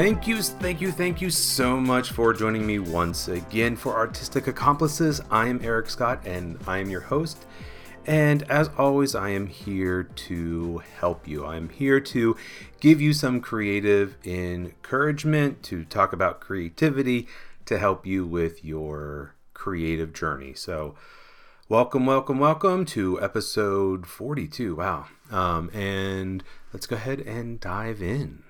Thank you, thank you, thank you so much for joining me once again for Artistic Accomplices. I am Eric Scott and I am your host. And as always, I am here to help you. I'm here to give you some creative encouragement, to talk about creativity, to help you with your creative journey. So, welcome, welcome, welcome to episode 42. Wow. Um, and let's go ahead and dive in.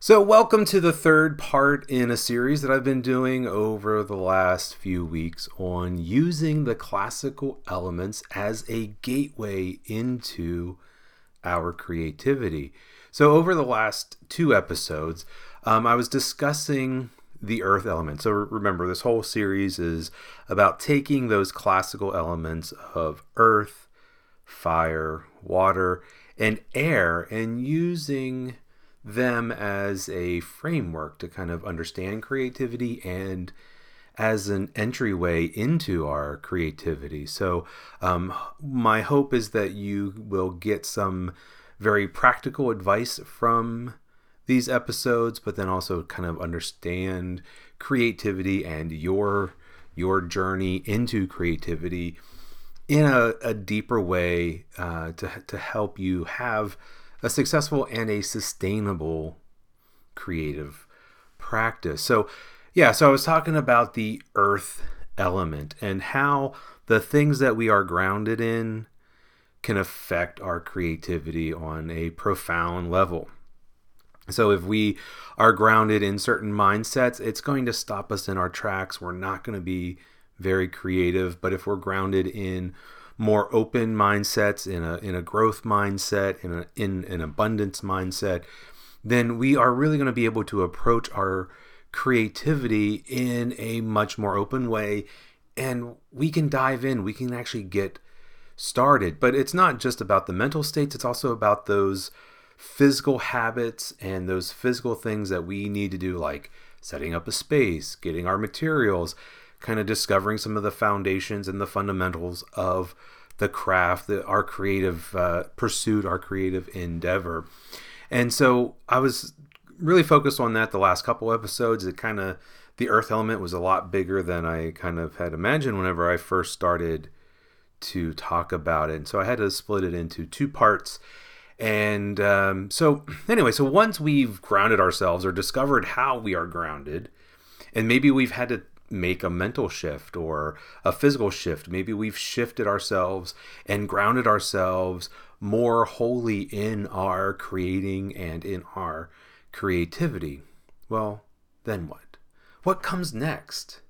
So, welcome to the third part in a series that I've been doing over the last few weeks on using the classical elements as a gateway into our creativity. So, over the last two episodes, um, I was discussing the earth element. So, remember, this whole series is about taking those classical elements of earth, fire, water, and air and using them as a framework to kind of understand creativity and as an entryway into our creativity. So, um, my hope is that you will get some very practical advice from these episodes, but then also kind of understand creativity and your your journey into creativity in a, a deeper way uh, to to help you have a successful and a sustainable creative practice. So, yeah, so I was talking about the earth element and how the things that we are grounded in can affect our creativity on a profound level. So, if we are grounded in certain mindsets, it's going to stop us in our tracks. We're not going to be very creative. But if we're grounded in more open mindsets, in a in a growth mindset, in a in an abundance mindset, then we are really going to be able to approach our creativity in a much more open way and we can dive in, we can actually get started. But it's not just about the mental states, it's also about those physical habits and those physical things that we need to do like setting up a space, getting our materials, kind of discovering some of the foundations and the fundamentals of the craft, the, our creative uh, pursuit, our creative endeavor. And so I was really focused on that the last couple episodes. It kind of, the earth element was a lot bigger than I kind of had imagined whenever I first started to talk about it. And so I had to split it into two parts. And um, so, anyway, so once we've grounded ourselves or discovered how we are grounded, and maybe we've had to make a mental shift or a physical shift. Maybe we've shifted ourselves and grounded ourselves more wholly in our creating and in our creativity. Well, then what? What comes next?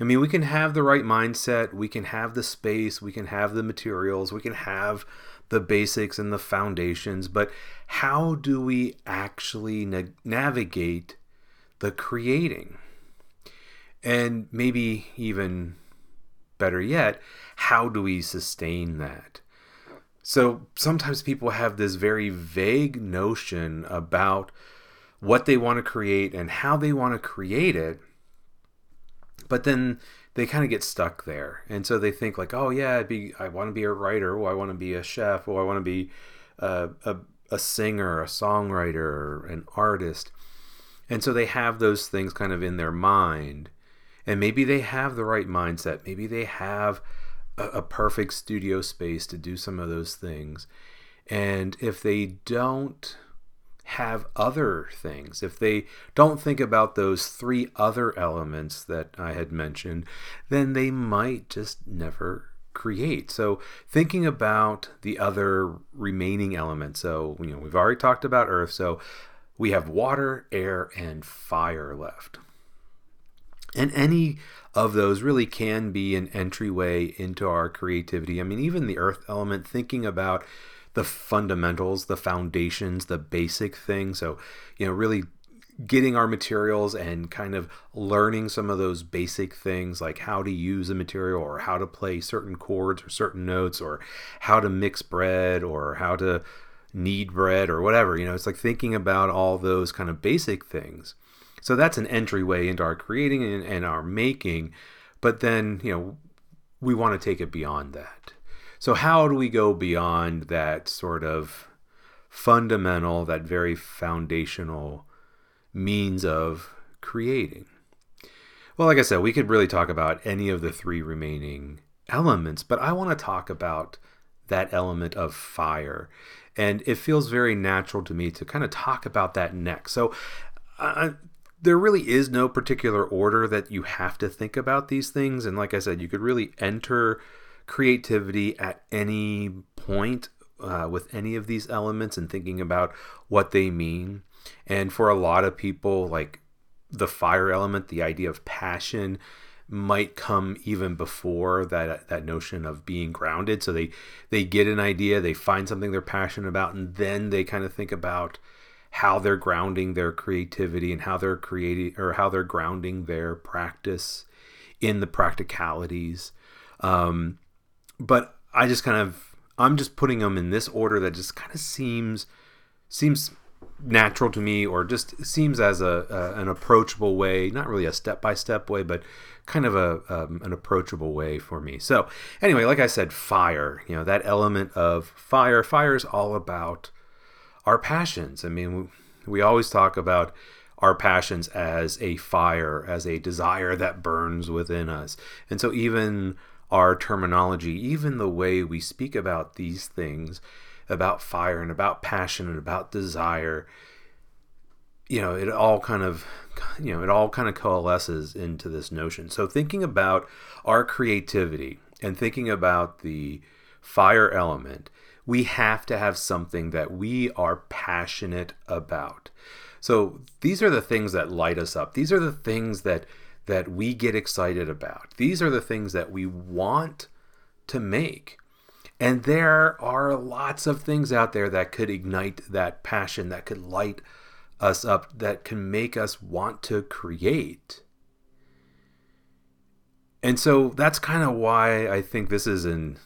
I mean, we can have the right mindset, we can have the space, we can have the materials, we can have the basics and the foundations, but how do we actually na- navigate the creating? And maybe even better yet, how do we sustain that? So sometimes people have this very vague notion about what they want to create and how they want to create it, but then they kind of get stuck there. And so they think like, oh yeah, be, I want to be a writer, or I want to be a chef, or I want to be a, a, a singer, a songwriter, an artist. And so they have those things kind of in their mind and maybe they have the right mindset. Maybe they have a, a, perfect studio space to do some of those things. And if they don't have other things if they don't think about those three other elements that i had mentioned then they might just never create. So thinking about the other remaining elements so you know we've already talked about earth. So we have water air and fire left and any of those really can be an entryway into our creativity. I mean, even the earth element, thinking about the fundamentals, the foundations, the basic things. So, you know, really getting our materials and kind of learning some of those basic things like how to use a material or how to play certain chords or certain notes or how to mix bread or how to knead bread or whatever. You know, it's like thinking about all those kind of basic things so that's an entryway into our creating and, and our making. But then, you know, we want to take it beyond that. So, how do we go beyond that sort of fundamental, that very foundational means of creating. Well, like I said, we could really talk about any of the three remaining elements, but I want to talk about that element of fire. And it feels very natural to me to kind of talk about that next. So, there really is no particular order that you have to think about these things. And like I said, you could really enter creativity at any point uh, with any of these elements and thinking about what they mean. And for a lot of people, like the fire element, the idea of passion might come even before that that notion of being grounded. So they they get an idea, they find something they're passionate about, and then they kind of think about how they're grounding their creativity and how they're creating or how they're grounding their practice in the practicalities. Um, but I just kind of I'm just putting them in this order that just kind of seems seems natural to me or just seems as a, a an approachable way not really a step-by-step way but kind of a um, an approachable way for me so anyway like i said fire you know that element of fire fire is all about our passions. I mean we, we always talk about our passions as a fire as a desire that burns within us. And so even our terminology even the way we speak about these things about fire and about passion and about desire you know it all kind of you know it all kind of coalesces into this notion. So thinking about our creativity and thinking about the fire element we have to have something that we are passionate about. So these are the things that light us up. These are the things that that we get excited about. These are the things that we want to make. And there are lots of things out there that could ignite that passion, that could light us up, that can make us want to create. And so that's kind of why I think this is an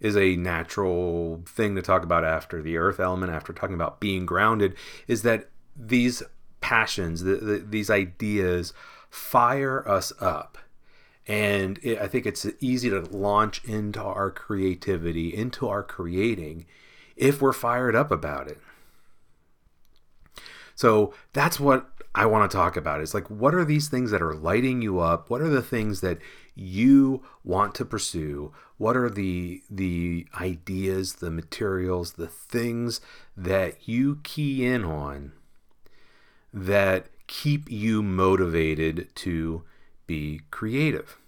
is a natural thing to talk about after the earth element, after talking about being grounded, is that these passions, the, the, these ideas fire us up and it, I think it's easy to launch into our creativity, into our creating, if we're fired up about it. So that's what I want to talk about. Is like, what are these things that are lighting you up? What are the things that you want to pursue? What are the the ideas, the materials, the things that you key in on that keep you motivated to be creative?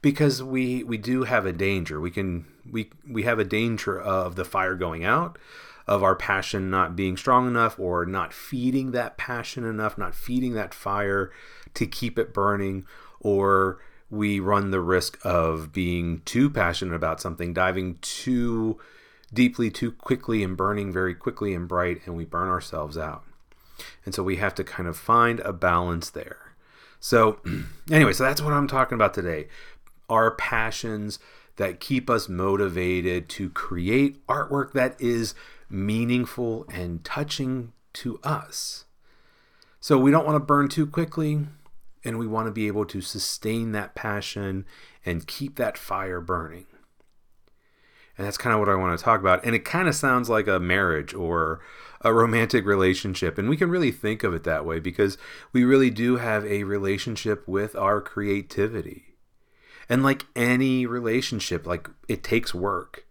Because we we do have a danger. We can we we have a danger of the fire going out of our passion not being strong enough or not feeding that passion enough not feeding that fire to keep it burning or we run the risk of being too passionate about something diving too deeply too quickly and burning very quickly and bright and we burn ourselves out and so we have to kind of find a balance there so, anyway, so that's what I'm talking about today. Our passions that keep us motivated to create artwork that is meaningful and touching to us. So, we don't want to burn too quickly, and we want to be able to sustain that passion and keep that fire burning. And that's kind of what I want to talk about. And it kind of sounds like a marriage or a romantic relationship. And we can really think of it that way because we really do have a relationship with our creativity. And like any relationship, like it takes work.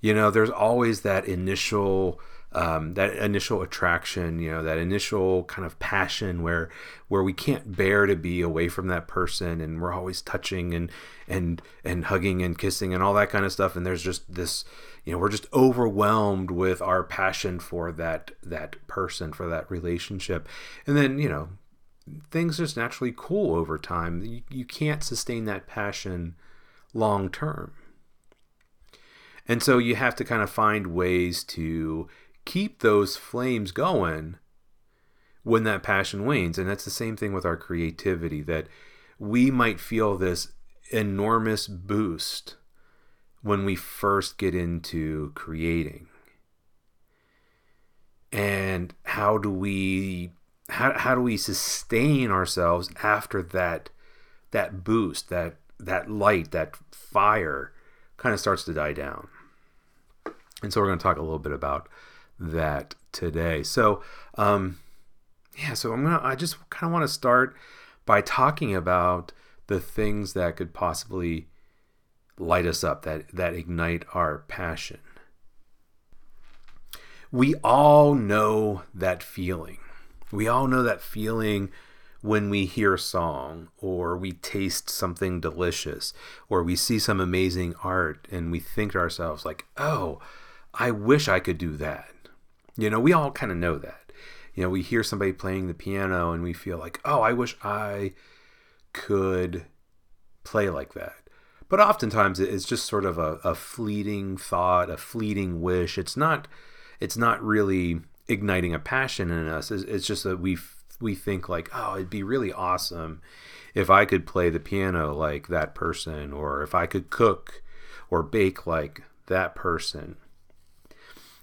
You know, there's always that initial um, that initial attraction, you know, that initial kind of passion where where we can't bear to be away from that person, and we're always touching and and and hugging and kissing and all that kind of stuff. And there's just this, you know, we're just overwhelmed with our passion for that that person, for that relationship, and then you know, things just naturally cool over time. You, you can't sustain that passion long term. And so you have to kind of find ways to keep those flames going when that passion wanes. And that's the same thing with our creativity, that we might feel this enormous boost when we first get into creating. And how do we how, how do we sustain ourselves after that that boost, that that light, that fire kind of starts to die down? And so we're going to talk a little bit about that today. So, um, yeah, so I'm gonna. I just kind of want to start by talking about the things that could possibly light us up, that that ignite our passion. We all know that feeling. We all know that feeling when we hear a song or we taste something delicious or we see some amazing art and we think to ourselves like, "Oh, I wish I could do that." You know, we all kind of know that. You know, we hear somebody playing the piano and we feel like, "Oh, I wish I could play like that." But oftentimes it's just sort of a, a fleeting thought, a fleeting wish. It's not it's not really igniting a passion in us. It's, it's just that we we think like, oh, it'd be really awesome if I could play the piano like that person, or if I could cook or bake like that person.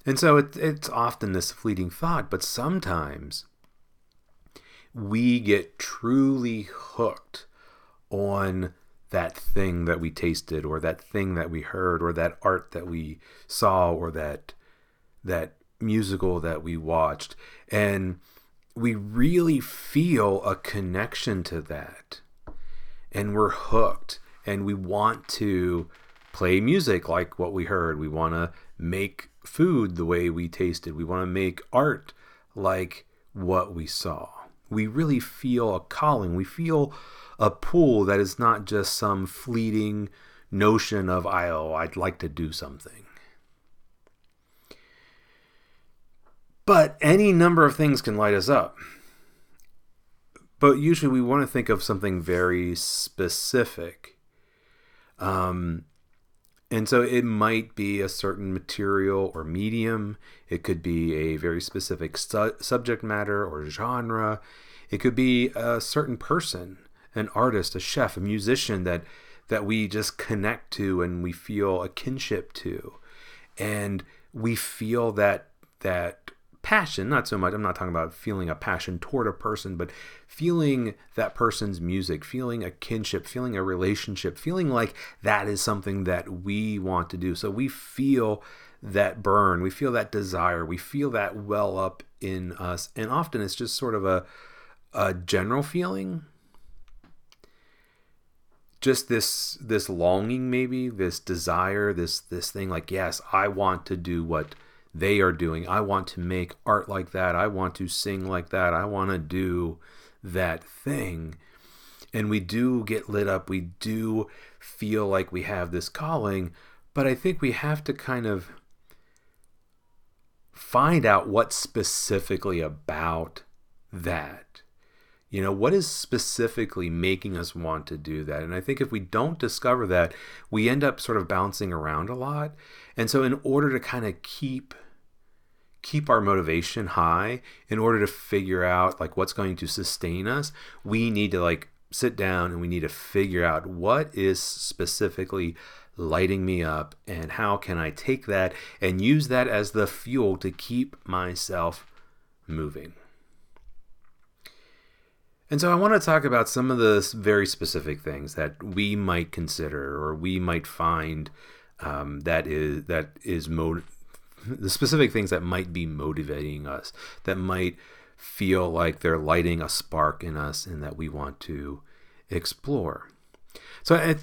And so it, it's often this fleeting thought, but sometimes we get truly hooked on that thing that we tasted or that thing that we heard or that art that we saw or that that musical that we watched. And we really feel a connection to that. And we're hooked. And we want to play music like what we heard. We want to make food the way we tasted we want to make art like what we saw we really feel a calling we feel a pull that is not just some fleeting notion of oh i'd like to do something But any number of things can light us up. But usually we want to think of something very specific. Um, and so it might be a certain material or medium. It could be a very specific su- subject matter or genre. It could be a certain person, an artist, a chef, a musician that that we just connect to and we feel a kinship to. And we feel that that passion, not so much, I'm not talking about feeling a passion toward a person, but feeling that person's music, feeling a kinship, feeling a relationship, feeling like that is something that we want to do. So we feel that burn, we feel that desire, we feel that well up in us. And often it's just sort of a, a general feeling just this this longing maybe this desire this this thing like yes i want to do what they are doing. I want to make art like that. I want to sing like that. I want to do that thing. And we do get lit up. We do feel like we have this calling, but I think we have to kind of find out what's specifically about that. You know, what is specifically making us want to do that? And I think if we don't discover that, we end up sort of bouncing around a lot. And so, in order to kind of keep keep our motivation high in order to figure out like what's going to sustain us we need to like sit down and we need to figure out what is specifically lighting me up and how can i take that and use that as the fuel to keep myself moving. And so I want to talk about some of the very specific things that we might consider or we might find um, that is that is mo- the specific things that might be motivating us, that might feel like they're lighting a spark in us and that we want to explore. So I,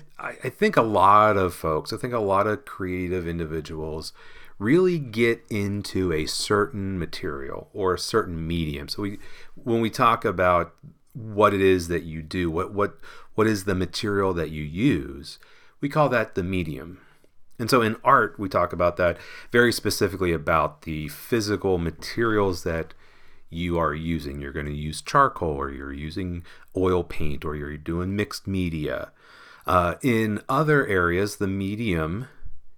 I think a lot of folks, I think a lot of creative individuals really get into a certain material or a certain medium. So we when we talk about what it is that you do, what what what is the material that you use, we call that the medium. And so in art, we talk about that very specifically about the physical materials that you are using. You're going to use charcoal, or you're using oil paint, or you're doing mixed media. Uh, in other areas, the medium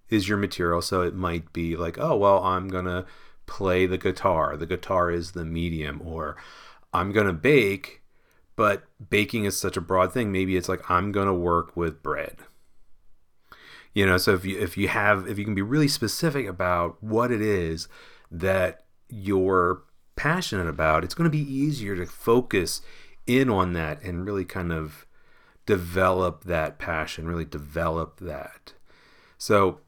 is your material. So it might be like, oh, well, I'm going to play the guitar. The guitar is the medium. Or I'm going to bake, but baking is such a broad thing. Maybe it's like, I'm going to work with bread you know so if you if you have if you can be really specific about what it is that you're passionate about it's going to be easier to focus in on that and really kind of develop that passion really develop that so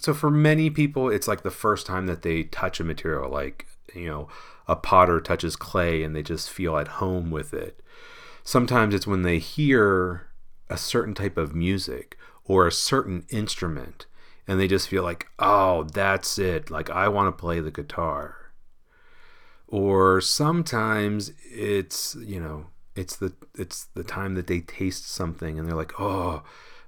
so for many people, it's like the first time that they touch a material, like, you know, a potter touches clay and they just feel at home with it. Sometimes it's when they hear a certain type of music or a certain instrument and they just feel like, oh, that's it. Like, I want to play the guitar. Or sometimes it's, you know, it's the it's the time that they taste something and they're like, oh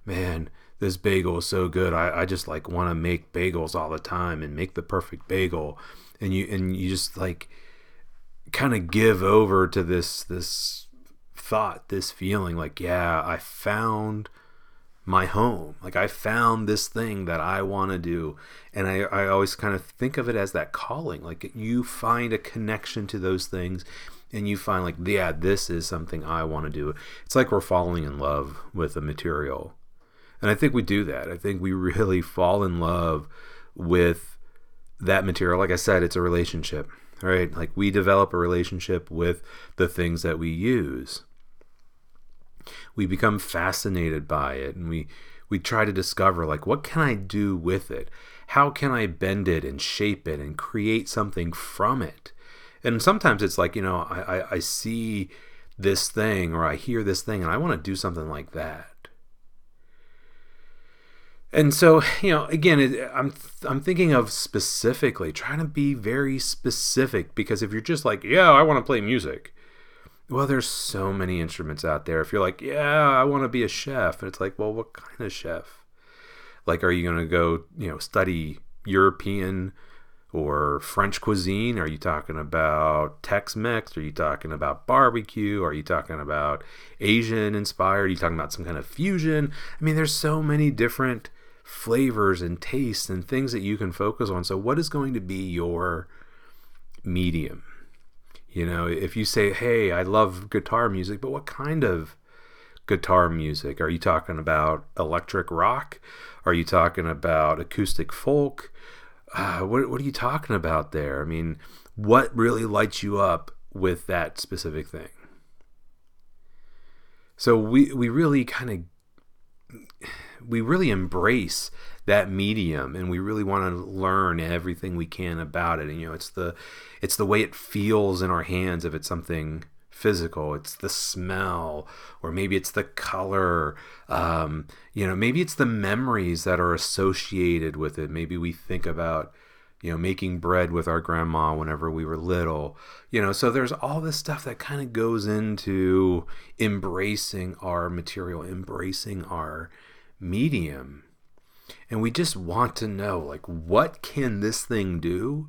man, this bagel is so good. I, I just like want to make bagels all the time and make the perfect bagel. And you and you just like kind of give over to this this thought, this feeling like, yeah, I found my home. Like I found this thing that I want to do. And I, I always kind of think of it as that calling. Like you find a connection to those things and you find like, yeah, this is something I want to do. It's like we're falling in love with a material. And I think we do that. I think we really fall in love with that material. Like I said, it's a relationship, right? Like we develop a relationship with the things that we use we become fascinated by it and we we try to discover like what can I do with it? How can I bend it and shape it and create something from it? And sometimes it's like, you know, I, I, I see this thing or I hear this thing and I want to do something like that. And so, you know, again, I'm I'm thinking of specifically trying to be very specific because if you're just like, yeah, I want to play music, well, there's so many instruments out there. If you're like, yeah, I want to be a chef, and it's like, well, what kind of chef? Like, are you going to go, you know, study European or French cuisine? Are you talking about Tex Mex? Are you talking about barbecue? Are you talking about Asian inspired? Are you talking about some kind of fusion? I mean, there's so many different flavors and tastes and things that you can focus on. So, what is going to be your medium? You know, if you say, "Hey, I love guitar music," but what kind of guitar music? Are you talking about electric rock? Are you talking about acoustic folk? Uh, what what are you talking about there? I mean, what really lights you up with that specific thing? So we we really kind of we really embrace that medium and we really want to learn everything we can about it. And you know it's the it's the way it feels in our hands if it's something physical. It's the smell or maybe it's the color um, you know maybe it's the memories that are associated with it. Maybe we think about you know making bread with our grandma whenever we were little you know. So there's all this stuff that kind of goes into embracing our material embracing our medium. And we just want to know like what can this thing do?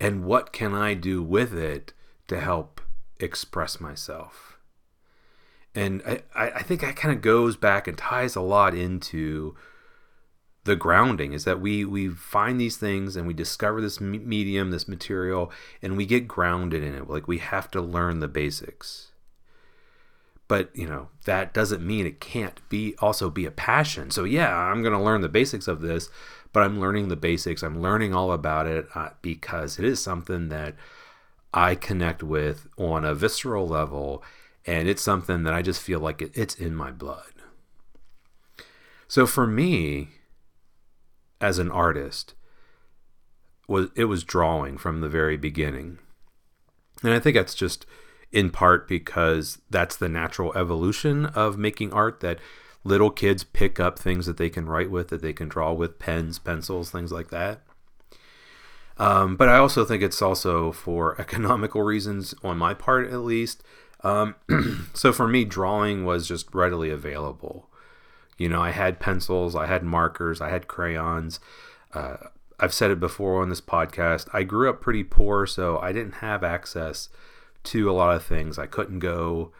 And what can I do with it to help express myself? And I, I think that kind of goes back and ties a lot into the grounding is that we we find these things and we discover this medium this material and we get grounded in it. Like we have to learn the basics but you know that doesn't mean it can't be also be a passion. So yeah i'm going to learn the basics of this but i'm learning the basics. I'm learning all about it uh, because it is something that i connect with on a visceral level and it's something that i just feel like it, it's in my blood. So for me as an artist was it was drawing from the very beginning. And i think that's just in part because that's the natural evolution of making art that little kids pick up things that they can write with, that they can draw with pens, pencils, things like that. Um, but I also think it's also for economical reasons, on my part at least. Um, so for me, drawing was just readily available. You know, I had pencils, I had markers, I had crayons. Uh, I've said it before on this podcast. I grew up pretty poor, so I didn't have access to a lot of things. I couldn't go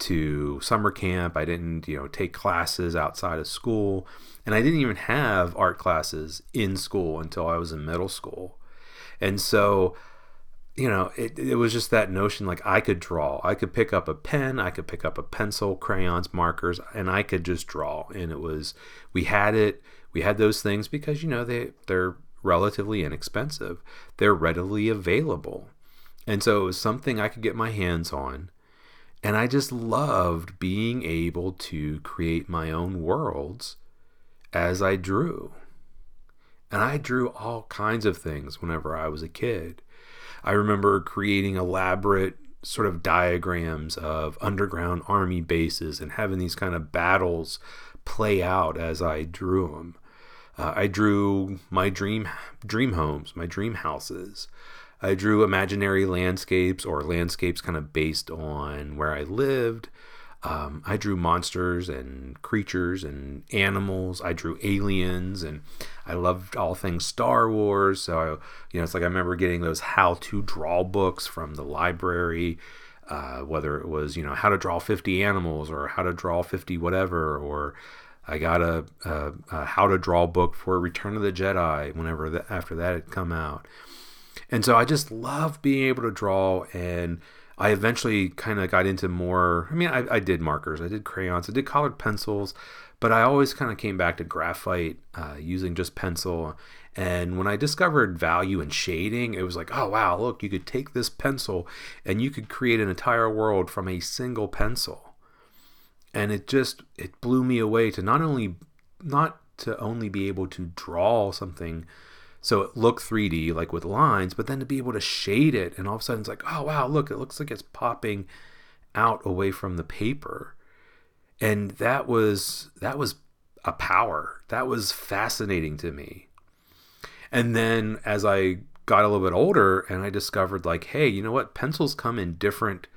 to summer camp. I didn't, you know, take classes outside of school. And I didn't even have art classes in school until I was in middle school. And so, you know, it, it was just that notion like I could draw. I could pick up a pen, I could pick up a pencil, crayons, markers, and I could just draw. And it was, we had it, we had those things because, you know, they, they're relatively inexpensive, they're readily available. And so it was something I could get my hands on. And I just loved being able to create my own worlds as I drew. And I drew all kinds of things whenever I was a kid. I remember creating elaborate sort of diagrams of underground army bases and having these kind of battles play out as I drew them. Uh, I drew my dream dream homes, my dream houses. I drew imaginary landscapes or landscapes kind of based on where I lived. Um, I drew monsters and creatures and animals. I drew aliens, and I loved all things Star Wars. So, I, you know, it's like I remember getting those how-to draw books from the library, uh, whether it was you know how to draw 50 animals or how to draw 50 whatever, or I got a, a, a how to draw book for Return of the Jedi whenever the, after that had come out, and so I just love being able to draw and I eventually kind of got into more. I mean, I, I, did markers, I did crayons, I did colored pencils, but I always kind of came back to graphite uh, using just pencil. And when I discovered value in shading, it was like, oh wow, look, you could take this pencil and you could create an entire world from a single pencil. And it just it blew me away to not only not to only be able to draw something so it looked 3D, like with lines, but then to be able to shade it, and all of a sudden it's like, oh wow, look, it looks like it's popping out away from the paper. And that was that was a power. That was fascinating to me. And then as I got a little bit older and I discovered like, hey, you know what? Pencils come in different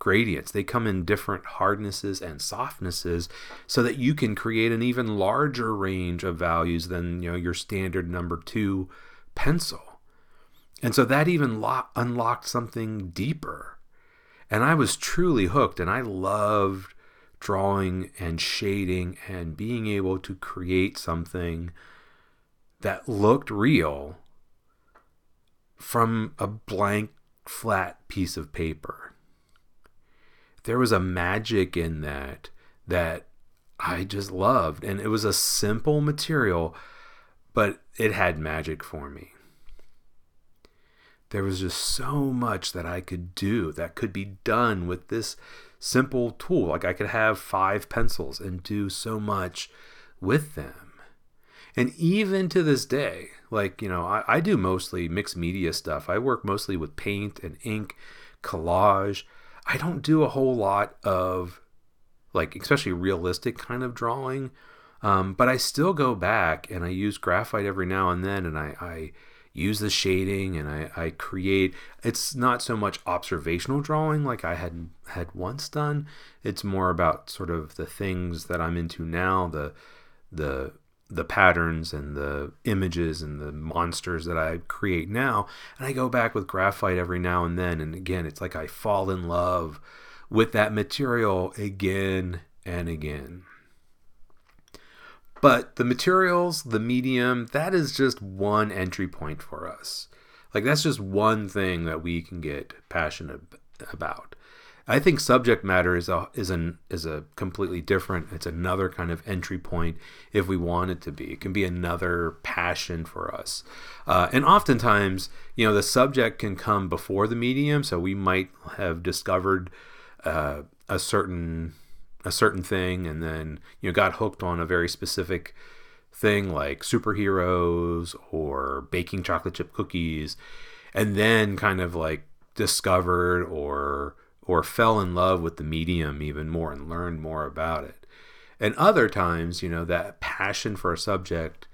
gradients. They come in different hardnesses and softnesses so that you can create an even larger range of values than you know your standard number 2 pencil. And so that even lo- unlocked something deeper. And I was truly hooked and I loved drawing and shading and being able to create something that looked real from a blank flat piece of paper there was a magic in that that I just loved. And it was a simple material, but it had magic for me. There was just so much that I could do that could be done with this simple tool. Like I could have five pencils and do so much with them. And even to this day, like, you know, I, I do mostly mixed media stuff. I work mostly with paint and ink, collage. I don't do a whole lot of like especially realistic kind of drawing. Um, but I still go back and I use graphite every now and then and I, I use the shading and I, I create it's not so much observational drawing like I had had once done. It's more about sort of the things that I'm into now, the the the patterns and the images and the monsters that I create now. And I go back with graphite every now and then. And again, it's like I fall in love with that material again and again. But the materials, the medium, that is just one entry point for us. Like, that's just one thing that we can get passionate about. I think subject matter is a is an is a completely different. It's another kind of entry point if we want it to be. It can be another passion for us, uh, and oftentimes, you know, the subject can come before the medium. So we might have discovered uh, a certain a certain thing, and then you know got hooked on a very specific thing like superheroes or baking chocolate chip cookies, and then kind of like discovered or or fell in love with the medium even more and learned more about it. And other times, you know, that passion for a subject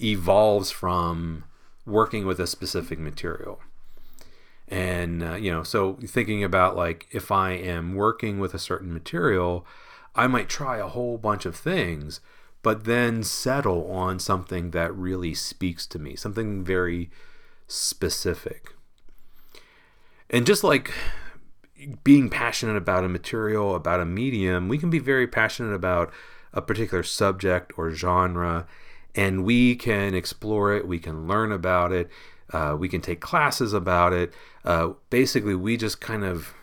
evolves from working with a specific material. And, uh, you know, so thinking about like if I am working with a certain material, I might try a whole bunch of things, but then settle on something that really speaks to me, something very specific. And just like being passionate about a material, about a medium, we can be very passionate about a particular subject or genre, and we can explore it, we can learn about it, uh, we can take classes about it. Uh, basically, we just kind of,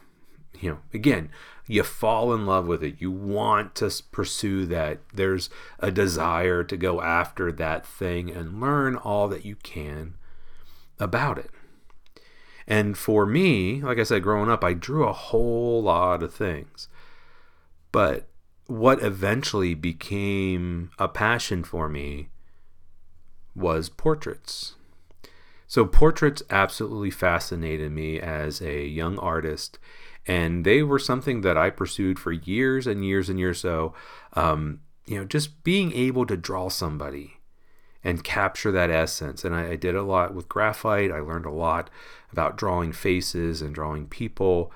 you know, again, you fall in love with it. You want to pursue that. There's a desire to go after that thing and learn all that you can about it. And for me, like I said, growing up, I drew a whole lot of things. But what eventually became a passion for me was portraits. So, portraits absolutely fascinated me as a young artist, and they were something that I pursued for years and years and years. So, um, you know, just being able to draw somebody and capture that essence. And I, I, did a lot with graphite. I learned a lot about drawing faces and drawing people.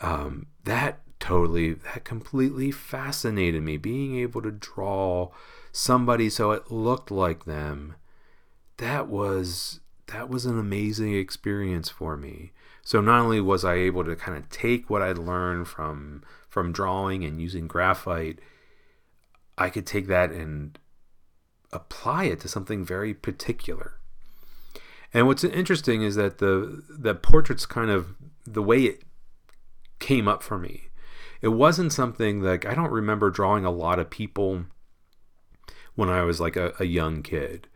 Um, that totally, that completely fascinated me. Being able to draw somebody so it looked like them. That was that was an amazing experience for me. So not only was I able to kind of take what I'd learned from from drawing and using graphite, I could take that and apply it to something very particular. And what's interesting is that the the portraits kind of the way it came up for me. It wasn't something like I don't remember drawing a lot of people when I was like a, a young kid.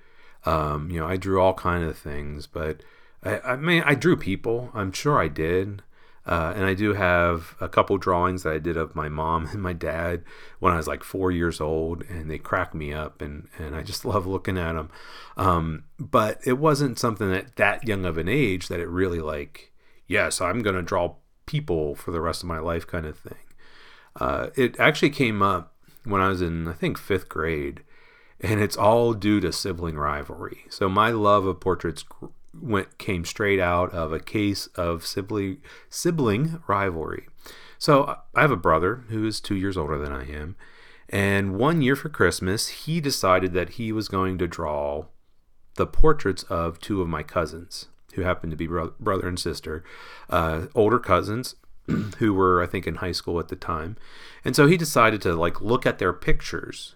Um, you know, I drew all kind of things, but I, I mean, I drew people. I'm sure I did. Uh, and I do have a couple drawings that I did of my mom and my dad when I was like four years old, and they crack me up, and, and I just love looking at them. Um, but it wasn't something at that young of an age that it really like, yes, I'm going to draw people for the rest of my life kind of thing. Uh, it actually came up when I was in, I think, fifth grade, and it's all due to sibling rivalry. So my love of portraits went came straight out of a case of sibling sibling rivalry. So I have a brother who is two years older than I am, and one year for Christmas, he decided that he was going to draw the portraits of two of my cousins who happened to be bro- brother and sister, uh, older cousins who were I think in high school at the time, and so he decided to like look at their pictures,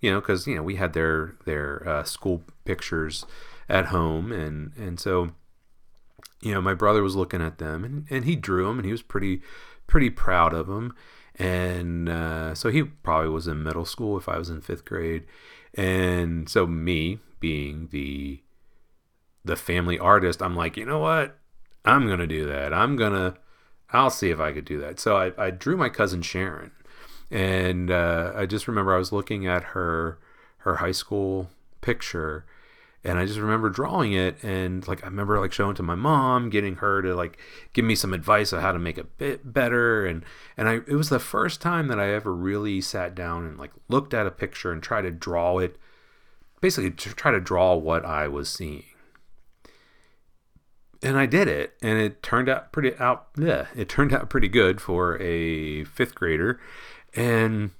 you know, because you know we had their their uh, school pictures at home, and and so you know my brother was looking at them, and and he drew them, and he was pretty pretty proud of them, and uh, so he probably was in middle school if I was in fifth grade, and so me being the the family artist, I'm like, you know what, I'm gonna do that. I'm gonna I'll see if I could do that. So I, I drew my cousin Sharon, and uh, I just remember I was looking at her her high school picture, and I just remember drawing it and like I remember like showing to my mom, getting her to like give me some advice on how to make it bit better. And and I it was the first time that I ever really sat down and like looked at a picture and tried to draw it basically to try to draw what I was seeing. And I did it and it turned out pretty out yeah, it turned out pretty good for a 5th grader. And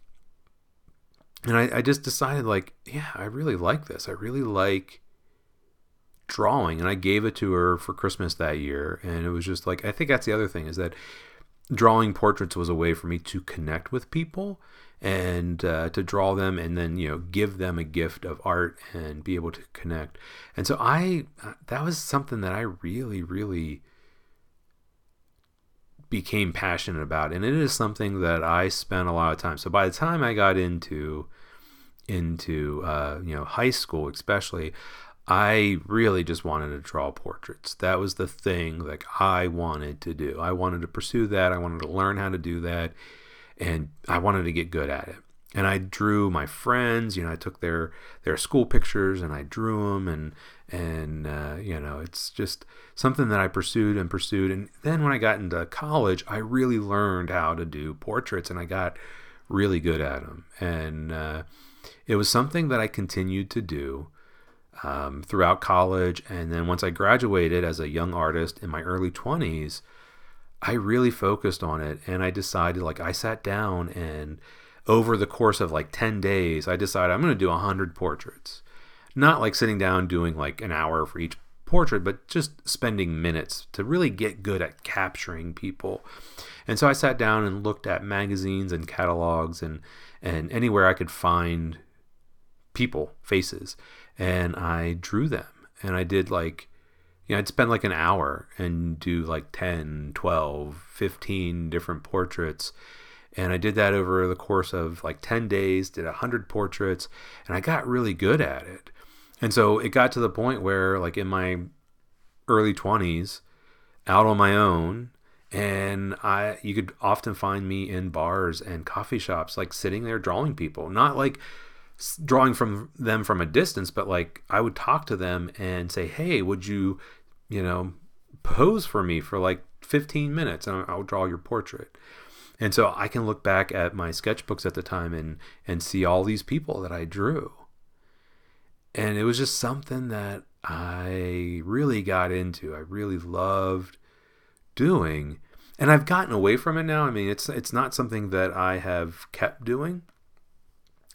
and I, I just decided like yeah i really like this. I really like drawing and I gave it to her for Christmas that year and it was just like I think that's the other thing is that drawing portraits was a way for me to connect with people and uh, to draw them and then you know give them a gift of art and be able to connect. And so I uh, that was something that I really really became passionate about and it is something that I spent a lot of time so by the time I got into into uh, you know high school especially I really just wanted to draw portraits. That was the thing like I wanted to do. I wanted to pursue that. I wanted to learn how to do that and I wanted to get good at it. And I drew my friends, you know, I took their their school pictures and I drew them and and uh, you know, it's just something that I pursued and pursued and then when I got into college, I really learned how to do portraits and I got really good at them. And uh, it was something that I continued to do um, throughout college. And then once I graduated as a young artist in my early 20s, I really focused on it. And I decided, like, I sat down and over the course of like 10 days, I decided I'm going to do 100 portraits. Not like sitting down doing like an hour for each portrait, but just spending minutes to really get good at capturing people. And so I sat down and looked at magazines and catalogs and, and anywhere I could find people, faces and I drew them. And I did like, you know, I'd spend like an hour and do like 10, 12, 15 different portraits. And I did that over the course of like 10 days, did 100 portraits, and I got really good at it. And so it got to the point where, like, in my early 20s, out on my own, and I you could often find me in bars and coffee shops like sitting there drawing people not like drawing from them from a distance, but like I would talk to them and say, "Hey, would you, you know, pose for me for like 15 minutes and I'll draw your portrait." And so I can look back at my sketchbooks at the time and and see all these people that I drew. And it was just something that I really got into. I really loved doing. And I've gotten away from it now. I mean, it's it's not something that I have kept doing.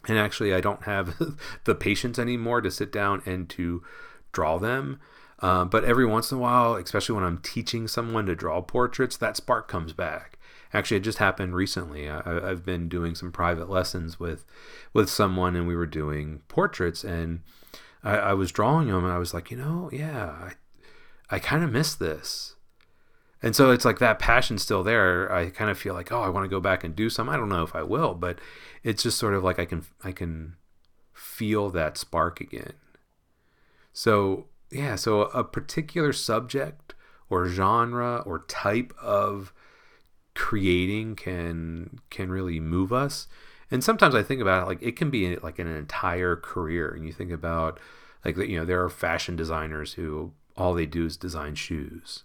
And actually, I don't have the patience anymore to sit down and to draw them. Uh, but every once in a while, especially when I'm teaching someone to draw portraits, that spark comes back. Actually, it just happened recently. I, have been doing some private lessons with with someone, and we were doing portraits, and I, I was drawing them, and I was like, you know, yeah, I, I kind of miss this. And so it's like that passion still there. I kind of feel like, oh, I want to go back and do some. I don't know if I will, but it's just sort of like I can I can feel that spark again. So yeah, so a particular subject or genre or type of creating can can really move us. And sometimes I think about it like it can be like an entire career. And you think about like you know there are fashion designers who all they do is design shoes.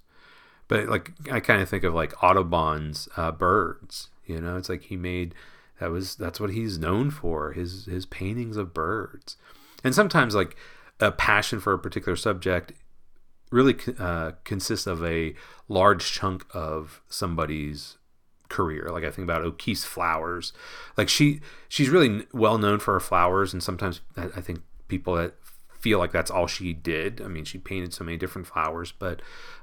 But like I kind of think of like Audubon's uh, birds. You know, it's like he made that was that's what he's known for his his paintings of birds. And sometimes like a passion for a particular subject really uh, consists of a large chunk of somebody's career. Like I think about O'Keeffe's flowers. Like she she's really well known for her flowers, and sometimes I think people that feel like that's all she did. I mean, she painted so many different flowers, but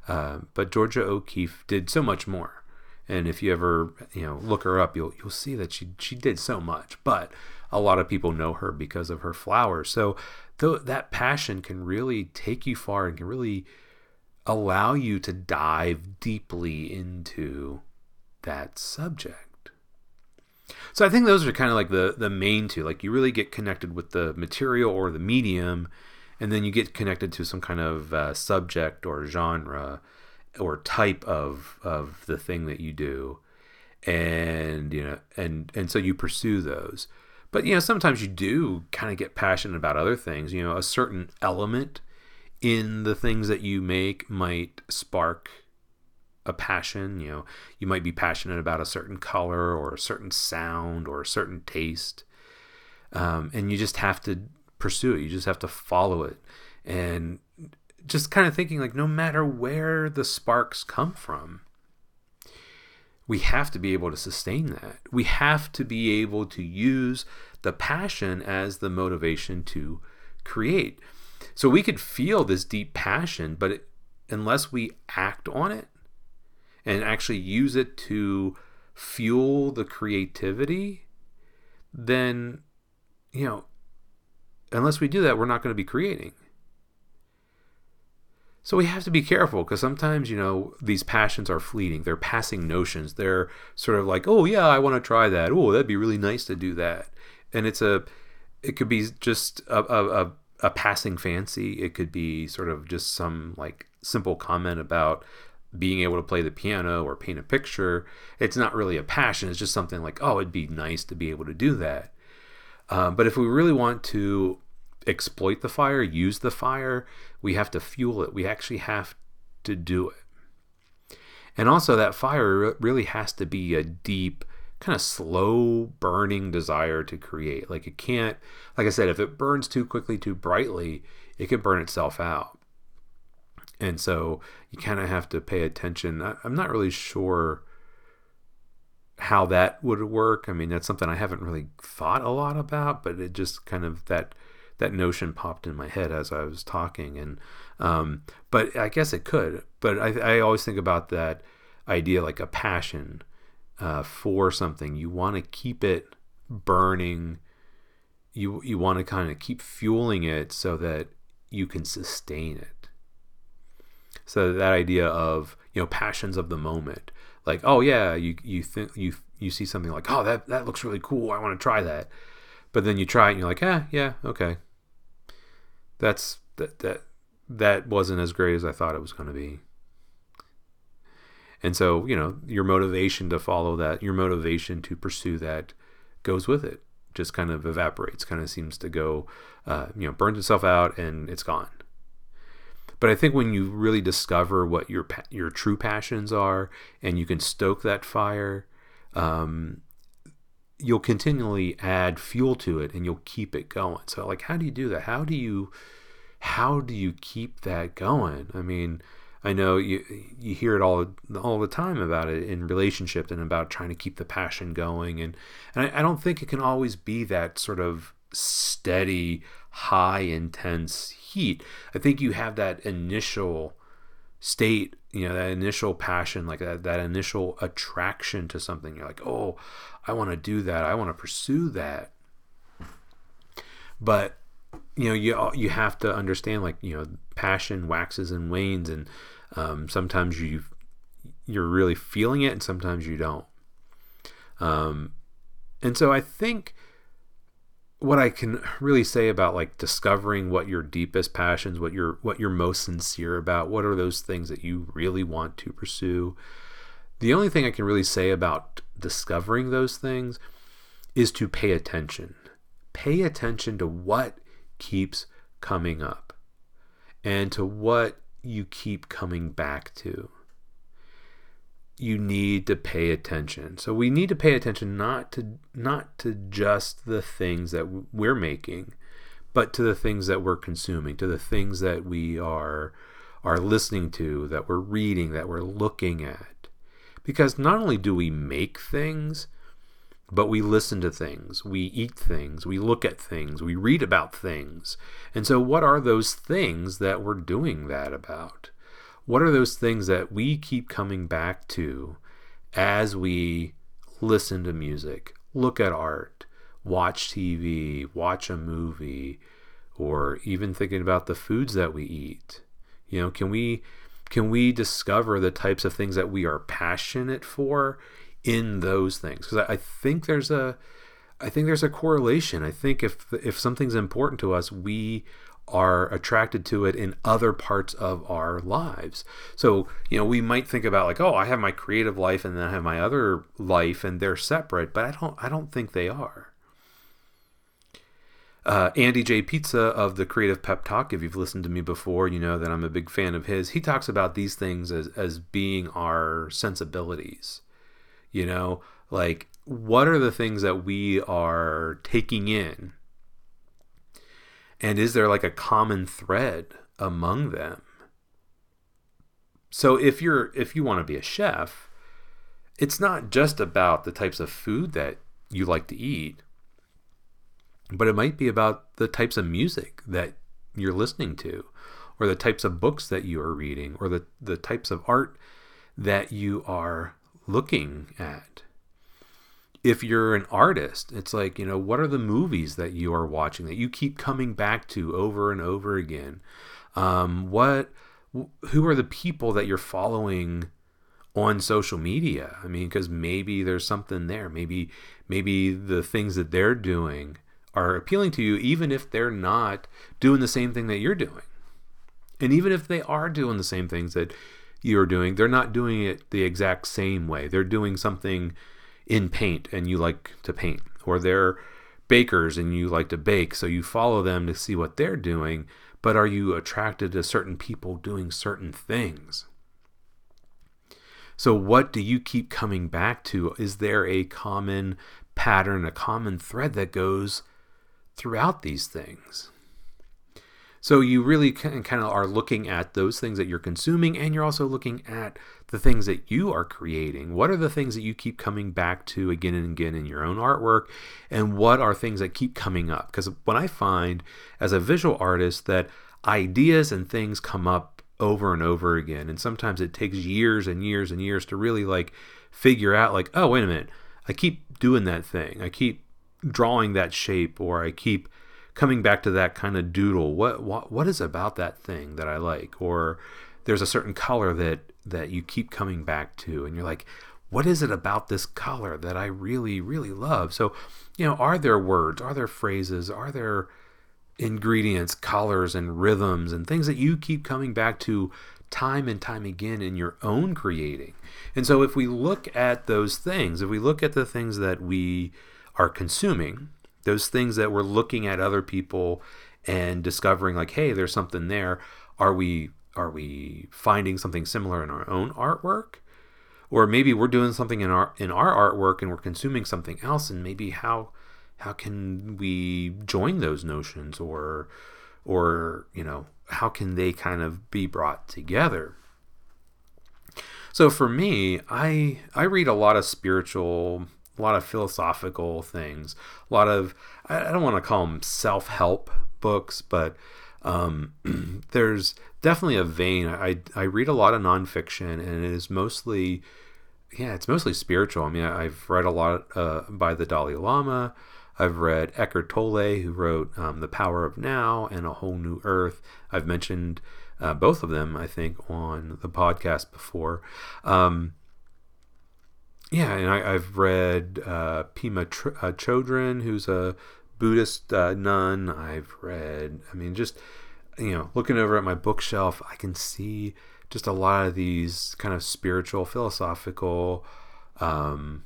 uh, but Georgia O'Keeffe did so much more. And if you ever you know look her up, you'll you'll see that she she did so much. But a lot of people know her because of her flowers. So that passion can really take you far and can really allow you to dive deeply into that subject. So I think those are kind of like the the main two. Like you really get connected with the material or the medium, and then you get connected to some kind of uh, subject or genre or type of of the thing that you do, and you know, and and so you pursue those. But you know, sometimes you do kind of get passionate about other things. You know, a certain element in the things that you make might spark a passion. You know, you might be passionate about a certain color or a certain sound or a certain taste, um, and you just have to pursue it. You just have to follow it, and just kind of thinking like, no matter where the sparks come from, we have to be able to sustain that. We have to be able to use the passion as the motivation to create. So we could feel this deep passion, but it, unless we act on it, and actually use it to fuel the creativity, then, you know, unless we do that, we're not going to be creating. So we have to be careful because sometimes, you know, these passions are fleeting. They're passing notions. They're sort of like, oh, yeah, I want to try that. Oh, that'd be really nice to do that. And it's a, it could be just a, a, a, passing fancy. It could be sort of just some like simple comment about being able to play the piano or paint a picture, it's not really a passion. It's just something like, oh, it'd be nice to be able to do that. Um, but if we really want to exploit the fire, use the fire, we have to fuel it. We actually have to do it. And also, that fire really has to be a deep, kind of slow burning desire to create. Like, it can't, like I said, if it burns too quickly, too brightly, it can burn itself out and so you kind of have to pay attention. I, I'm not really sure how that would work. I mean, that's something I haven't really thought a lot about, but it just kind of that that notion popped in my head as I was talking, and um, but I guess it could. But I, I always think about that idea like a passion uh, for something. You want to keep it burning. You you want to kind of keep fueling it so that you can sustain it. So that idea of you know passions of the moment, like oh yeah, you you think you you see something like oh that that looks really cool, I want to try that, but then you try it and you're like ah yeah okay, that's that that that wasn't as great as I thought it was going to be. And so, you know, your motivation to follow that, your motivation to pursue that goes with it. just kind of evaporates, kind of seems to go, uh, you know, burns itself out and it's gone. But I think when you really discover what your your true passions are, and you can stoke that fire, um, you'll continually add fuel to it, and you'll keep it going. So, like, how do you do that? How do you how do you keep that going? I mean, I know you you hear it all all the time about it in relationships and about trying to keep the passion going, and and I, I don't think it can always be that sort of steady, high intense heat. I think you have that initial state, you know, that initial passion, like that that initial attraction to something. You're like, oh, I want to do that. I want to pursue that. But you know, you you have to understand, like you know, passion waxes and wanes, and um, sometimes you you're really feeling it, and sometimes you don't. Um, and so I think what I can really say about like discovering what your deepest passions, what you're what you're most sincere about, what are those things that you really want to pursue. The only thing I can really say about discovering those things is to pay attention. Pay attention to what keeps coming up and to what you keep coming back to. You need to pay attention. So we need to pay attention not to not to just the things that we're making, but to the things that we're consuming, to the things that we are are listening to, that we're reading, that we're looking at. Because not only do we make things, but we listen to things, we eat things, we look at things, we read about things. And so, what are those things that we're doing that about? What are those things that we keep coming back to as we listen to music, look at art, watch TV, watch a movie, or even thinking about the foods that we eat? You know, can we can we discover the types of things that we are passionate for in those things because I, I, think there's a I think there's a correlation. I think if if something's important to us, we are attracted to it in other parts of our lives. So, you know, we might think about like, oh, I have my creative life and then I have my other life and they're separate, but I don't I don't think they are. Uh, Andy J. Pizza of the Creative Pep Talk, if you've listened to me before, you know that I'm a big fan of his. He talks about these things as, as being our sensibilities. You know, like what are the things that we are taking in? And is there like a common thread among them? So if you're if you want to be a chef, it's not just about the types of food that you like to eat, but it might be about the types of music that you're listening to or the types of books that you are reading or the, the types of art that you are looking at. If you're an artist, it's like, you know, what are the movies that you are watching that you keep coming back to over and over again? Um, what, who are the people that you're following on social media? I mean, because maybe there's something there. Maybe, maybe the things that they're doing are appealing to you, even if they're not doing the same thing that you're doing. And even if they are doing the same things that you're doing, they're not doing it the exact same way. They're doing something in paint and you like to paint, or they're bakers and you like to bake, so you follow them to see what they're doing. But are you attracted to certain people doing certain things? So, what do you keep coming back to? Is there a common pattern, a common thread that goes throughout these things? So you really kind of are looking at those things that you're consuming, and you're also looking at the things that you are creating. What are the things that you keep coming back to again and again in your own artwork? And what are things that keep coming up? Because when I find as a visual artist that ideas and things come up over and over again, and sometimes it takes years and years and years to really like figure out, like, oh, wait a minute, I keep doing that thing. I keep drawing that shape, or I keep coming back to that kind of doodle. What what what is about that thing that I like? Or there's a certain color that that you keep coming back to, and you're like, what is it about this color that I really really love? So, you know, are there words? Are there phrases? Are there ingredients, colors, and rhythms, and things that you keep coming back to time and time again in your own creating? And so, if we look at those things, if we look at the things that we are consuming, those things that we're looking at other people and discovering like hey there's something there are we are we finding something similar in our own artwork? Or maybe we're doing something in our in our artwork and we're consuming something else and maybe how how can we join those notions or or you know how can they kind of be brought together? So for me i i read a lot of spiritual a lot of philosophical things a lot of i don't want to call them self-help books but um, there's definitely a vein I, I read a lot of nonfiction and it is mostly yeah it's mostly spiritual i mean i've read a lot uh, by the dalai lama I've read Eckhart Tolle, who wrote um, The Power of Now and A Whole New Earth. I've mentioned uh, both of them, I think, on the podcast before. Um, yeah, and I, have read uh, Pema Tr- uh, Chodron, who's a Buddhist uh, nun. I've read, I mean, just, you know, looking over at my bookshelf, I can see just a lot of these kind of spiritual, philosophical, um,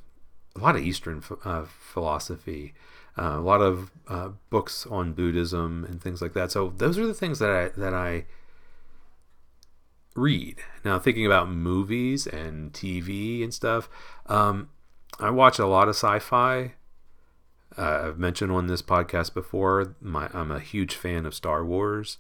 a lot of Eastern uh, philosophy uh, a lot of uh, books on Buddhism and things like that. So those are the things that I that I read. Now thinking about movies and TV and stuff, um, I watch a lot of sci-fi. Uh, I've mentioned on this podcast before. My, I'm a huge fan of Star Wars.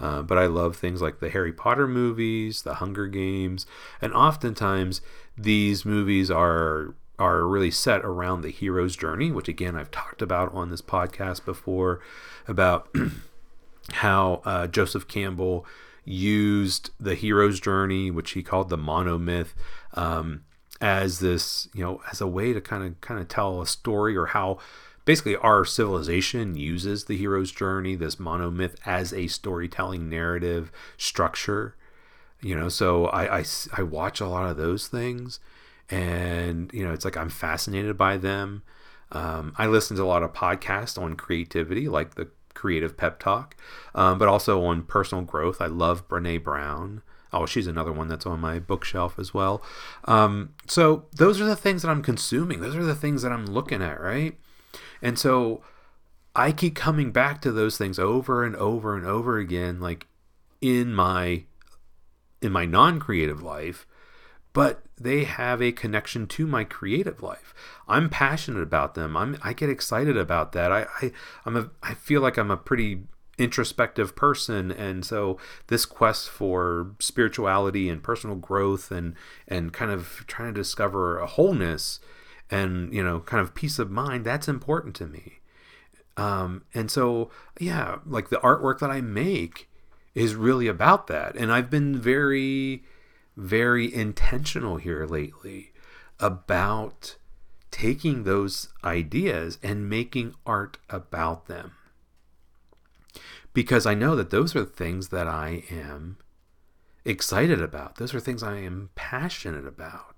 Uh, but I love things like the Harry Potter movies, the Hunger Games, and oftentimes these movies are are really set around the hero's journey, which again I've talked about on this podcast before about how uh, Joseph Campbell used the hero's journey, which he called the monomyth, um, as this you know as a way to kind of kind of tell a story or how basically our civilization uses the hero's journey, this monomyth, as a storytelling narrative structure. You know, so I, I, I watch a lot of those things and you know it's like i'm fascinated by them. Um, i listen to a lot of podcasts on creativity like the creative pep talk um, but also on personal growth. I love brene brown. Oh she's another one that's on my bookshelf as well. Um, so those are the things that i'm consuming. Those are the things that i'm looking at right and so i keep coming back to those things over and over and over again like in my in my non-creative life but they have a connection to my creative life. I'm passionate about them. I'm I get excited about that. I, I I'm a I feel like I'm a pretty introspective person and so this quest for spirituality and personal growth and and kind of trying to discover a wholeness and you know kind of peace of mind that's important to me um and so yeah like the artwork that i make is really about that and i've been very very intentional here lately about taking those ideas and making art about them. Because I know that those are things that I am excited about. Those are things I am passionate about.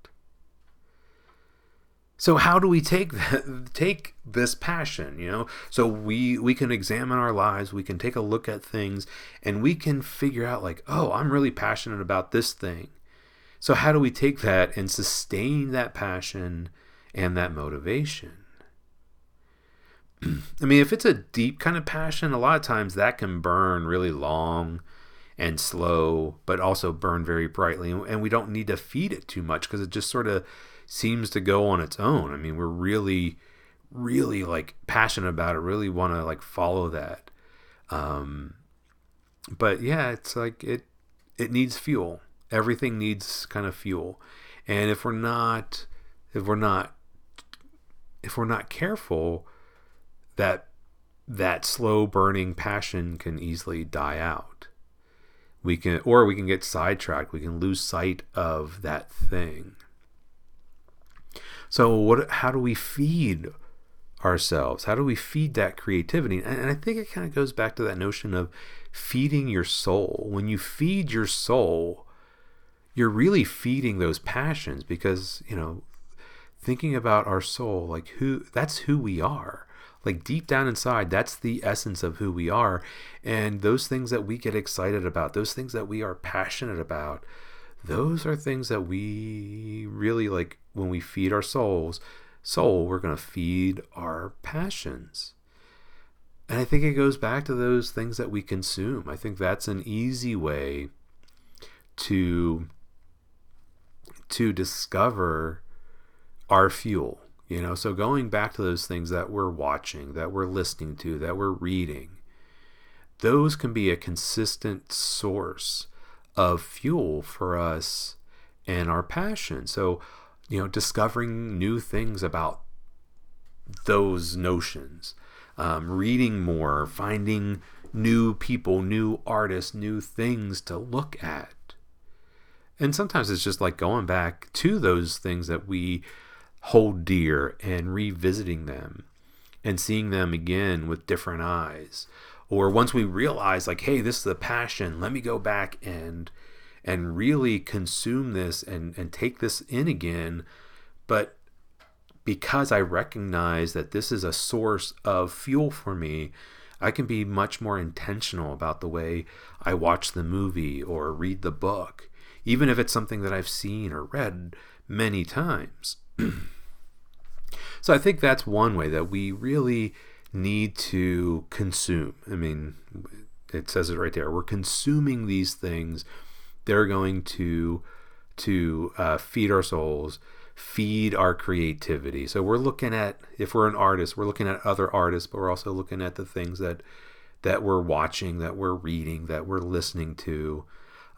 So how do we take that, take this passion, you know? So we we can examine our lives, we can take a look at things and we can figure out like, "Oh, I'm really passionate about this thing." So, how do we take that and sustain that passion and that motivation? I mean, if it's a deep kind of passion, a lot of times that can burn really long and slow, but also burn very brightly. And we don't need to feed it too much because it just sort of seems to go on its own. I mean, we're really, really like passionate about it, really want to like follow that. Um, but yeah, it's like it, it needs fuel. Everything needs kind of fuel. And if we're not if we're not if we're not careful that that slow burning passion can easily die out. We can or we can get sidetracked. We can lose sight of that thing so what how do we feed ourselves how do we feed that creativity and, and i think it kind of goes back to that notion of feeding your soul when you feed your soul you're really feeding those passions because, you know, thinking about our soul, like who that's who we are. Like deep down inside, that's the essence of who we are. And those things that we get excited about, those things that we are passionate about, those are things that we really like when we feed our souls soul we're going to feed our passions and I think it goes back to those things that we consume. I think that's an easy way to to discover our fuel. You know, so going back to those things that we're watching, that we're listening to, that we're reading, those can be a consistent source of fuel for us and our passion. So, you know, discovering new things about those notions, um, reading more, finding new people, new artists, new things to look at. And sometimes it's just like going back to those things that we hold dear and revisiting them and seeing them again with different eyes. Or once we realize, like, hey, this is the passion, let me go back and and really consume this and, and take this in again. But because I recognize that this is a source of fuel for me, I can be much more intentional about the way I watch the movie or read the book even if it's something that I've seen or read many times. so I think that's one way that we really need to consume. I mean, it says it right there. We're consuming these things. They're going to to uh, feed our souls, feed our creativity. So we're looking at if we're an artist, we're looking at other artists, but we're also looking at the things that that we're watching, that we're reading, that we're listening to.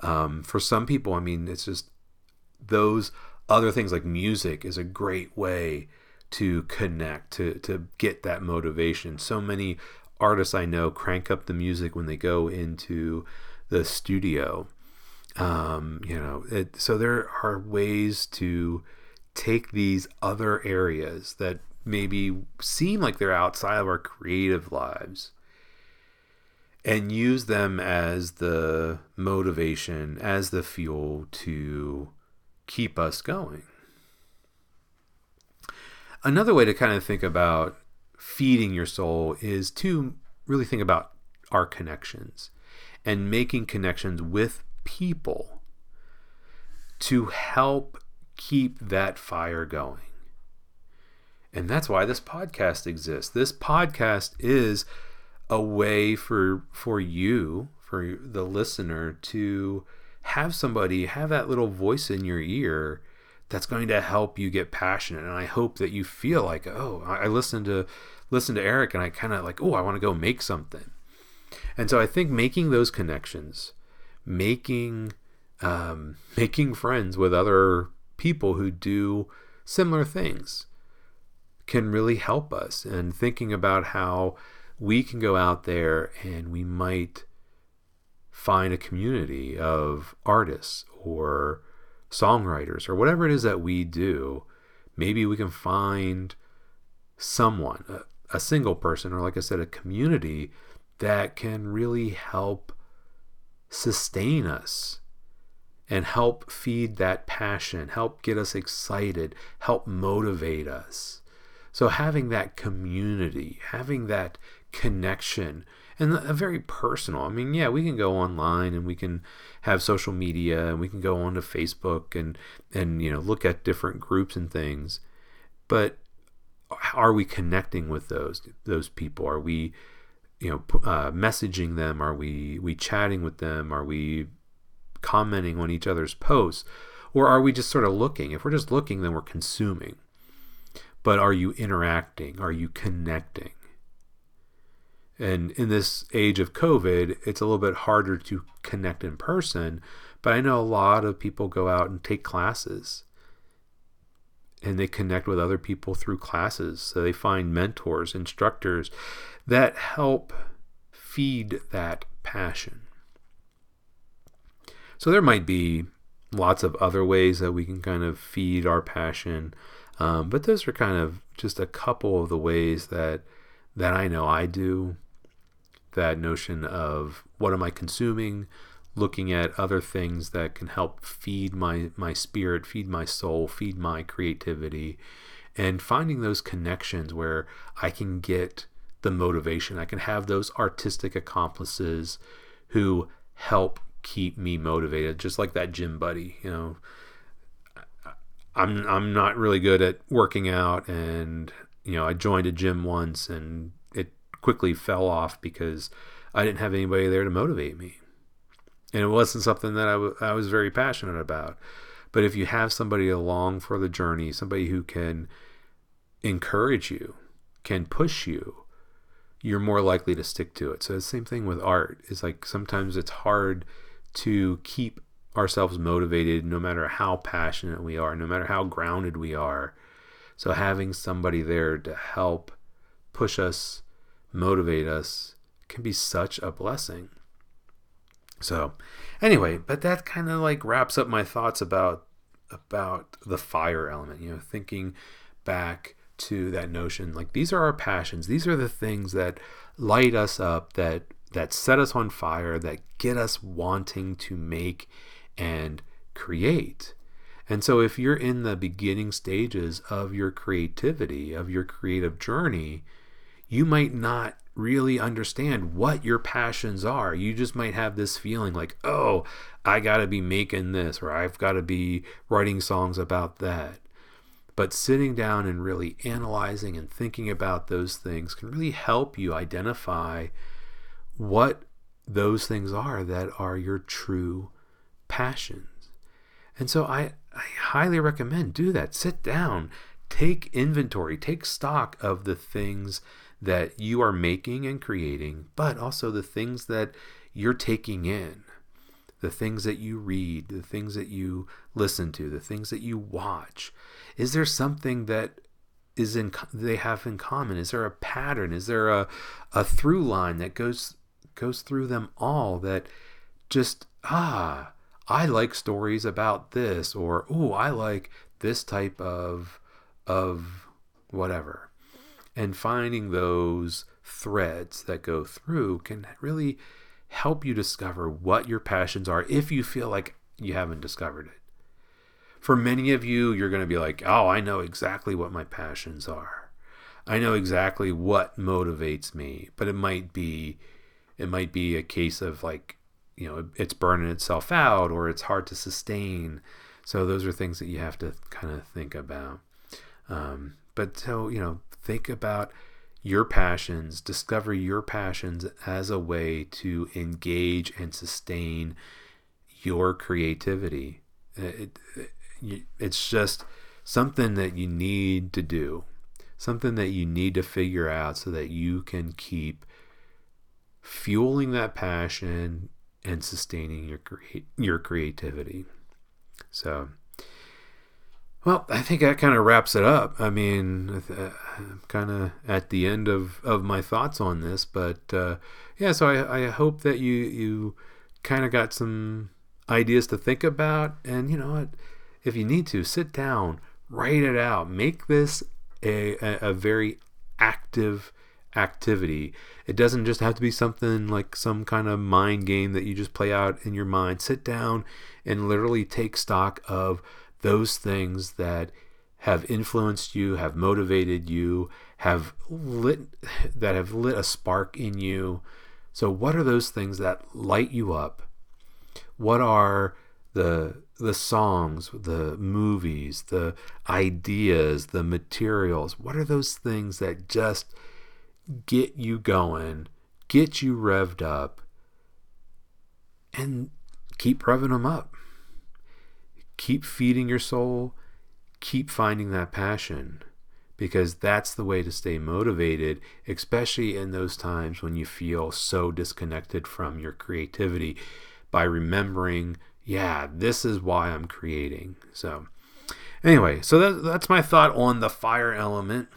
Um, for some people, I mean, it's just those other things like music is a great way to connect, to, to get that motivation. So many artists I know crank up the music when they go into the studio. Um, you know, it, so there are ways to take these other areas that maybe seem like they're outside of our creative lives and use them as the motivation, as the fuel to keep us going. Another way to kind of think about feeding your soul is to really think about our connections and making connections with people to help keep that fire going. And that's why this podcast exists. This podcast is a way for for you for the listener to have somebody have that little voice in your ear that's going to help you get passionate. And i hope that you feel like oh i listen to listen to eric and i kind of like oh i want to go make something. And so i think making those connections making um, making friends with other people who do similar things can really help us. And thinking about how we can go out there and we might find a community of artists or songwriters or whatever it is that we do. Maybe we can find someone, a, a single person, or like I said, a community that can really help sustain us and help feed that passion, help get us excited, help motivate us. So, having that community, having that connection and a very personal. I mean, yeah, we can go online and we can have social media and we can go onto Facebook and and you know look at different groups and things, but are we connecting with those those people? Are we you know uh, messaging them? Are we we chatting with them? Are we commenting on each other's posts? Or are we just sort of looking? If we're just looking, then we're consuming. But are you interacting? Are you connecting? And in this age of COVID, it's a little bit harder to connect in person. But I know a lot of people go out and take classes and they connect with other people through classes. So they find mentors, instructors that help feed that passion. So there might be lots of other ways that we can kind of feed our passion. Um, but those are kind of just a couple of the ways that that I know I do that notion of what am I consuming, looking at other things that can help feed my my spirit, feed my soul, feed my creativity, and finding those connections where I can get the motivation. I can have those artistic accomplices who help keep me motivated, just like that gym buddy, you know. I'm I'm not really good at working out and you know, I joined a gym once and quickly fell off because I didn't have anybody there to motivate me. And it wasn't something that I, w- I was very passionate about. But if you have somebody along for the journey, somebody who can encourage you, can push you, you're more likely to stick to it. So the same thing with art is like sometimes it's hard to keep ourselves motivated no matter how passionate we are, no matter how grounded we are. So having somebody there to help push us, motivate us can be such a blessing. So, anyway, but that kind of like wraps up my thoughts about about the fire element, you know, thinking back to that notion like these are our passions. These are the things that light us up that that set us on fire, that get us wanting to make and create. And so, if you're in the beginning stages of your creativity, of your creative journey, you might not really understand what your passions are. You just might have this feeling like, oh, I got to be making this, or I've got to be writing songs about that. But sitting down and really analyzing and thinking about those things can really help you identify what those things are that are your true passions. And so I, I highly recommend do that. Sit down, take inventory, take stock of the things that you are making and creating, but also the things that you're taking in, the things that you read, the things that you listen to, the things that you watch. Is there something that is in they have in common? Is there a pattern? Is there a a through line that goes goes through them all that just ah I like stories about this or oh I like this type of of whatever and finding those threads that go through can really help you discover what your passions are if you feel like you haven't discovered it. For many of you, you're going to be like, oh, I know exactly what my passions are. I know exactly what motivates me, but it might be it might be a case of like, you know, it's burning itself out or it's hard to sustain. So those are things that you have to kind of think about. Um, but so, you know, think about your passions, discover your passions as a way to engage and sustain your creativity. Uh, it, uh, it, it's just something that you need to do, something that you need to figure out so that you can keep fueling that passion and sustaining your your creativity. So, well, I think that kind of wraps it up. I mean, I'm kind of at the end of, of my thoughts on this, but uh, yeah, so I, I hope that you you kind of got some ideas to think about, and you know what, if you need to, sit down, write it out, make this a, a, a very active activity. It doesn't just have to be something like some kind of mind game that you just play out in your mind. Sit down and literally take stock of those things that have influenced you, have motivated you, have lit that have lit a spark in you. So what are those things that light you up? What are the the songs, the movies, the ideas, the materials? What are those things that just get you going, get you revved up, and keep revving them up? Keep feeding your soul, keep finding that passion because that's the way to stay motivated, especially in those times when you feel so disconnected from your creativity by remembering, yeah, this is why I'm creating. So, anyway, so that, that's my thought on the fire element.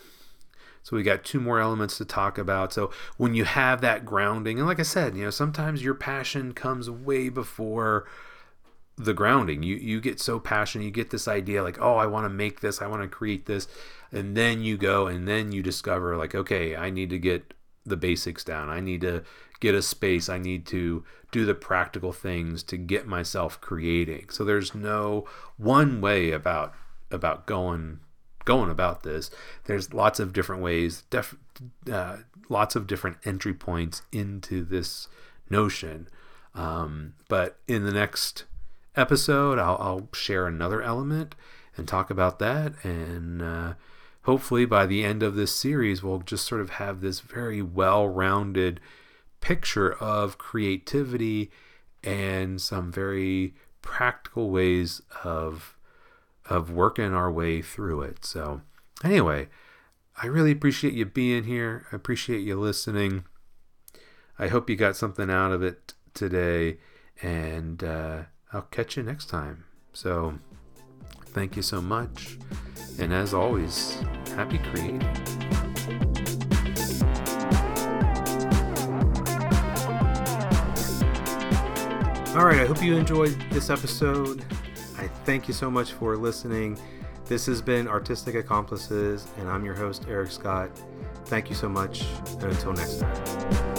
So we got two more elements to talk about. So when you have that grounding, and like I said, you know, sometimes your passion comes way before the grounding. You you get so passionate, you get this idea like, oh, I want to make this, I want to create this, and then you go and then you discover like, okay, I need to get the basics down. I need to get a space. I need to do the practical things to get myself creating. So there's no one way about about going going about this. There's lots of different ways, def, uh, lots of different entry points into this notion. Um, but in the next episode, I'll, I'll share another element and talk about that and uh, hopefully by the end of this series, we'll just sort of have this very well rounded picture of creativity and some very practical ways of of working our way through it. So, anyway, I really appreciate you being here. I appreciate you listening. I hope you got something out of it today, and uh, I'll catch you next time. So, thank you so much. And as always, happy creating. All right, I hope you enjoyed this episode. I thank you so much for listening. This has been Artistic Accomplices, and I'm your host, Eric Scott. Thank you so much, and until next time.